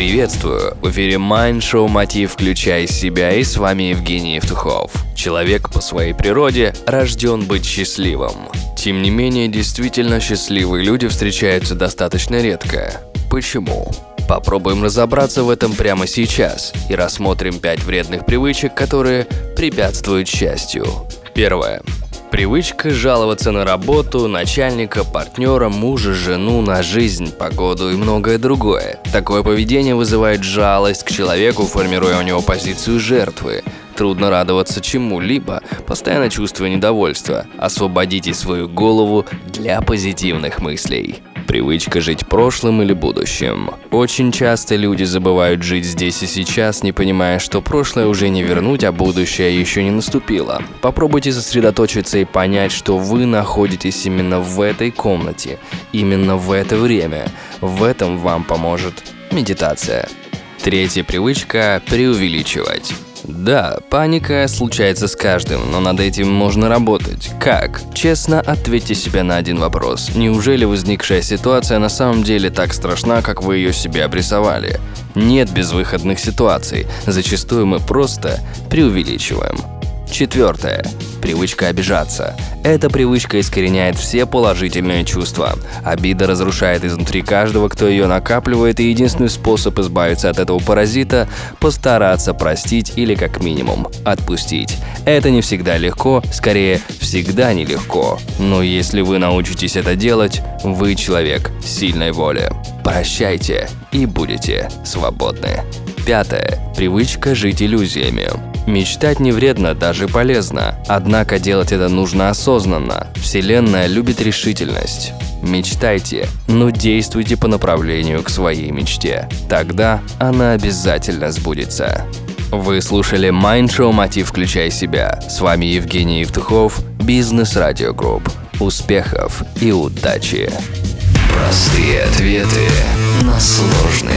Приветствую! В эфире Mind Show Мотив «Включай себя» и с вами Евгений Евтухов. Человек по своей природе рожден быть счастливым. Тем не менее, действительно счастливые люди встречаются достаточно редко. Почему? Попробуем разобраться в этом прямо сейчас и рассмотрим пять вредных привычек, которые препятствуют счастью. Первое. Привычка жаловаться на работу, начальника, партнера, мужа, жену, на жизнь, погоду и многое другое. Такое поведение вызывает жалость к человеку, формируя у него позицию жертвы. Трудно радоваться чему-либо, постоянно чувствуя недовольство. Освободите свою голову для позитивных мыслей. Привычка жить прошлым или будущим. Очень часто люди забывают жить здесь и сейчас, не понимая, что прошлое уже не вернуть, а будущее еще не наступило. Попробуйте сосредоточиться и понять, что вы находитесь именно в этой комнате, именно в это время. В этом вам поможет медитация. Третья привычка – преувеличивать. Да, паника случается с каждым, но над этим можно работать. Как? Честно ответьте себе на один вопрос. Неужели возникшая ситуация на самом деле так страшна, как вы ее себе обрисовали? Нет безвыходных ситуаций. Зачастую мы просто преувеличиваем. Четвертое. Привычка обижаться. Эта привычка искореняет все положительные чувства. Обида разрушает изнутри каждого, кто ее накапливает, и единственный способ избавиться от этого паразита – постараться простить или как минимум отпустить. Это не всегда легко, скорее, всегда нелегко. Но если вы научитесь это делать, вы человек сильной воли. Прощайте и будете свободны. Пятое. Привычка жить иллюзиями. Мечтать не вредно, даже полезно. Однако делать это нужно осознанно. Вселенная любит решительность. Мечтайте, но действуйте по направлению к своей мечте. Тогда она обязательно сбудется. Вы слушали шоу «Мотив. Включай себя». С вами Евгений Евтухов, Бизнес Радио Групп. Успехов и удачи! Простые ответы на сложные.